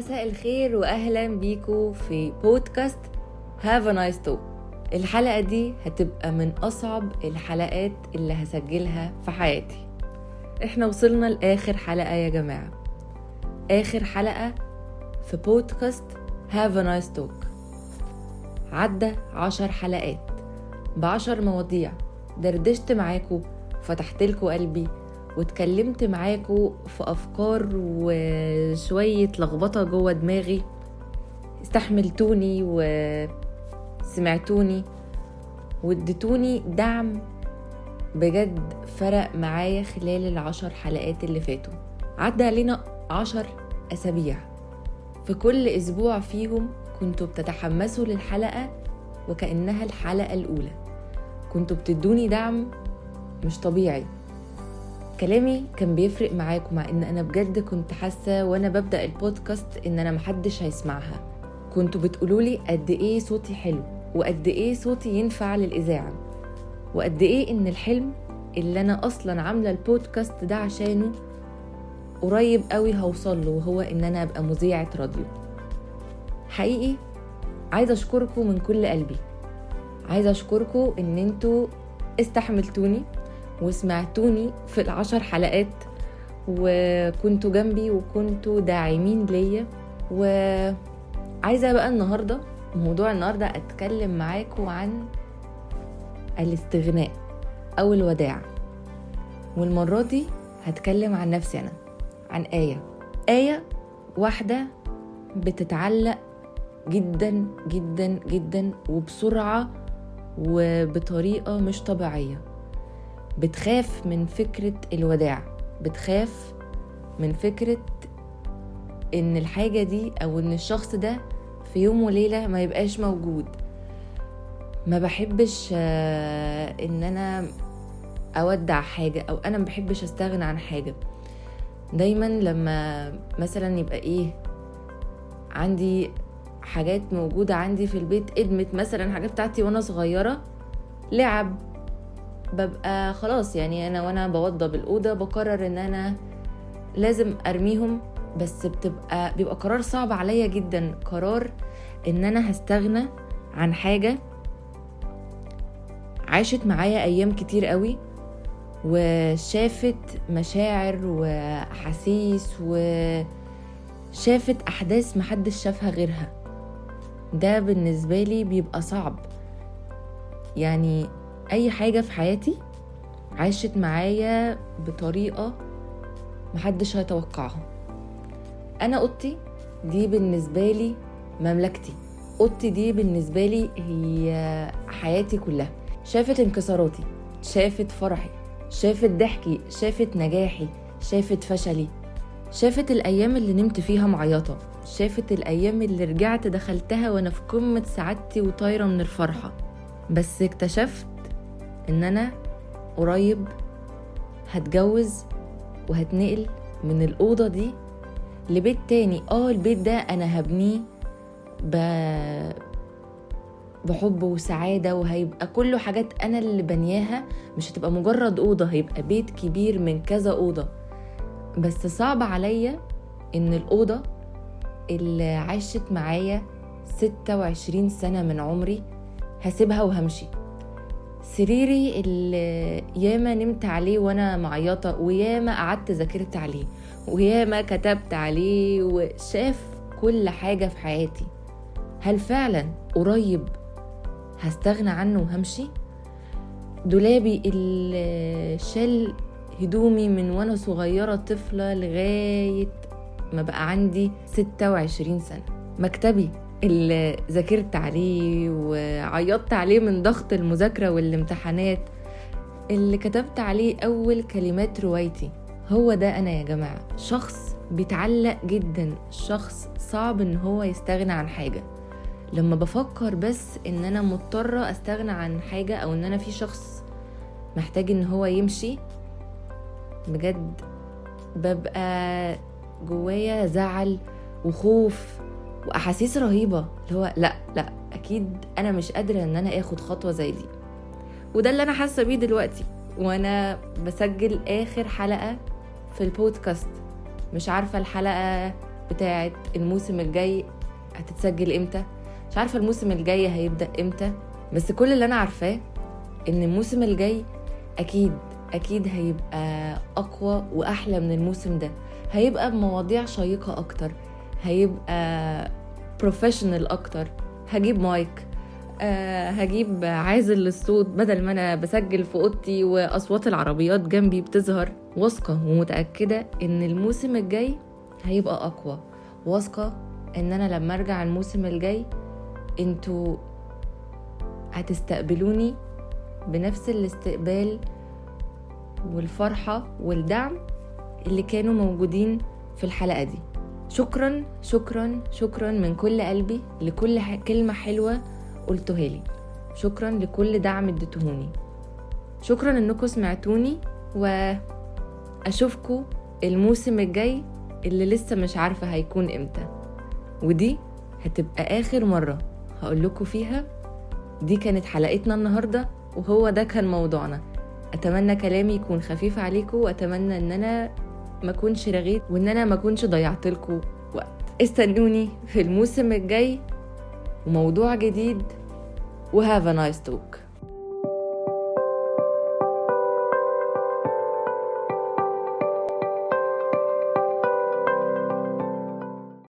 مساء الخير واهلا بيكم في بودكاست Have a Nice Talk الحلقة دي هتبقى من أصعب الحلقات اللي هسجلها في حياتي. إحنا وصلنا لآخر حلقة يا جماعة. آخر حلقة في بودكاست Have a Nice Talk عدى عشر حلقات بعشر مواضيع. دردشت معاكم فتحت لكم قلبي واتكلمت معاكم في أفكار وشوية لخبطة جوه دماغي. استحملتوني وسمعتوني واديتوني دعم بجد فرق معايا خلال العشر حلقات اللي فاتوا. عدى علينا عشر أسابيع. في كل أسبوع فيهم كنتوا بتتحمسوا للحلقة وكأنها الحلقة الأولى. كنتوا بتدوني دعم مش طبيعي. كلامي كان بيفرق معاكم مع إن أنا بجد كنت حاسة وأنا ببدأ البودكاست إن أنا محدش هيسمعها. كنتوا بتقولوا لي قد إيه صوتي حلو وقد إيه صوتي ينفع للإذاعة. وقد إيه إن الحلم اللي أنا أصلا عاملة البودكاست ده عشانه قريب قوي هوصل له وهو إن أنا أبقى مذيعة راديو. حقيقي عايزة أشكركم من كل قلبي. عايزة أشكركم إن أنتوا استحملتوني. وسمعتوني في العشر حلقات وكنتوا جنبي وكنتوا داعمين ليا. وعايزة بقى النهارده موضوع النهارده أتكلم معاكم عن الاستغناء أو الوداع. والمرة دي هتكلم عن نفسي أنا عن آية. آية واحدة بتتعلق جدا جدا جدا وبسرعة وبطريقة مش طبيعية. بتخاف من فكرة الوداع بتخاف من فكرة إن الحاجة دي أو إن الشخص ده في يوم وليلة ما يبقاش موجود. ما بحبش إن أنا أودع حاجة أو أنا ما بحبش أستغنى عن حاجة. دايما لما مثلا يبقى إيه عندي حاجات موجودة عندي في البيت إدمت مثلا حاجات بتاعتي وأنا صغيرة لعب ببقى خلاص يعني أنا وأنا بوضب الأوضة بقرر إن أنا لازم أرميهم بس بتبقى بيبقى قرار صعب عليا جدا. قرار إن أنا هستغنى عن حاجة عاشت معايا أيام كتير قوي وشافت مشاعر واحاسيس وشافت أحداث محدش شافها غيرها. ده بالنسبة لي بيبقى صعب. يعني أي حاجة في حياتي عاشت معايا بطريقة محدش هيتوقعها. أنا أوضتي دي بالنسبة لي مملكتي. أوضتي دي بالنسبة لي هي حياتي كلها. شافت انكساراتي شافت فرحي شافت ضحكي شافت نجاحي شافت فشلي. شافت الأيام اللي نمت فيها معيطة. شافت الأيام اللي رجعت دخلتها وأنا في قمة سعادتي وطايرة من الفرحة. بس اكتشفت إن أنا قريب هتجوز وهتنقل من الأوضة دي لبيت تاني. آه البيت ده أنا هبنيه ب... بحب وسعادة وهيبقى كله حاجات أنا اللي بنياها. مش هتبقى مجرد أوضة هيبقى بيت كبير من كذا أوضة. بس صعب عليا إن الأوضة اللي عاشت معايا ستة وعشرين سنة من عمري هسيبها وهمشي. سريري اللي ياما نمت عليه وأنا معيطة وياما قعدت ذاكرت عليه وياما كتبت عليه وشاف كل حاجة في حياتي. هل فعلا قريب هستغنى عنه وهمشي؟ دولابي اللي شال هدومي من وأنا صغيرة طفلة لغاية ما بقى عندي ستة وعشرين سنة. مكتبي اللي ذاكرت عليه وعيطت عليه من ضغط المذاكرة والامتحانات اللي كتبت عليه أول كلمات روايتي. هو ده أنا يا جماعة. شخص بيتعلق جدا. شخص صعب إن هو يستغنى عن حاجة. لما بفكر بس إن أنا مضطرة أستغنى عن حاجة أو إن أنا في شخص محتاج إن هو يمشي بجد ببقى جوايا زعل وخوف واحاسيس رهيبة اللي هو لأ لأ أكيد أنا مش قادرة إن أنا آخد خطوة زي دي. وده اللي أنا حاسة بيه دلوقتي وأنا بسجل آخر حلقة في البودكاست. مش عارفة الحلقة بتاعه الموسم الجاي هتتسجل إمتى مش عارفة الموسم الجاي هيبدأ إمتى. بس كل اللي أنا عارفاه إن الموسم الجاي أكيد أكيد هيبقى أقوى وأحلى من الموسم ده. هيبقى بمواضيع شيقة أكتر هيبقى professional أكتر. هجيب مايك. أه هجيب عازل للصوت بدل ما أنا بسجل في أوضتي وأصوات العربيات جنبي بتظهر. واثقة ومتأكدة إن الموسم الجاي هيبقى أقوى. واثقة إن أنا لما أرجع الموسم الجاي أنتوا هتستقبلوني بنفس الاستقبال والفرحة والدعم اللي كانوا موجودين في الحلقة دي. شكرا شكرا شكرا من كل قلبي لكل كلمة حلوة قلتوها لي. شكرا لكل دعم اديتهوني شكرا إنكم سمعتوني وأشوفكم الموسم الجاي اللي لسه مش عارفة هيكون إمتى. ودي هتبقى آخر مرة هقول لكم فيها. دي كانت حلقتنا النهاردة وهو ده كان موضوعنا. أتمنى كلامي يكون خفيف عليكم وأتمنى إن أنا ما اكونش رغيت وإن أنا ما اكونش ضيعت لكم وقت. استنوني في الموسم الجاي. وموضوع جديد. وهاف a nice talk.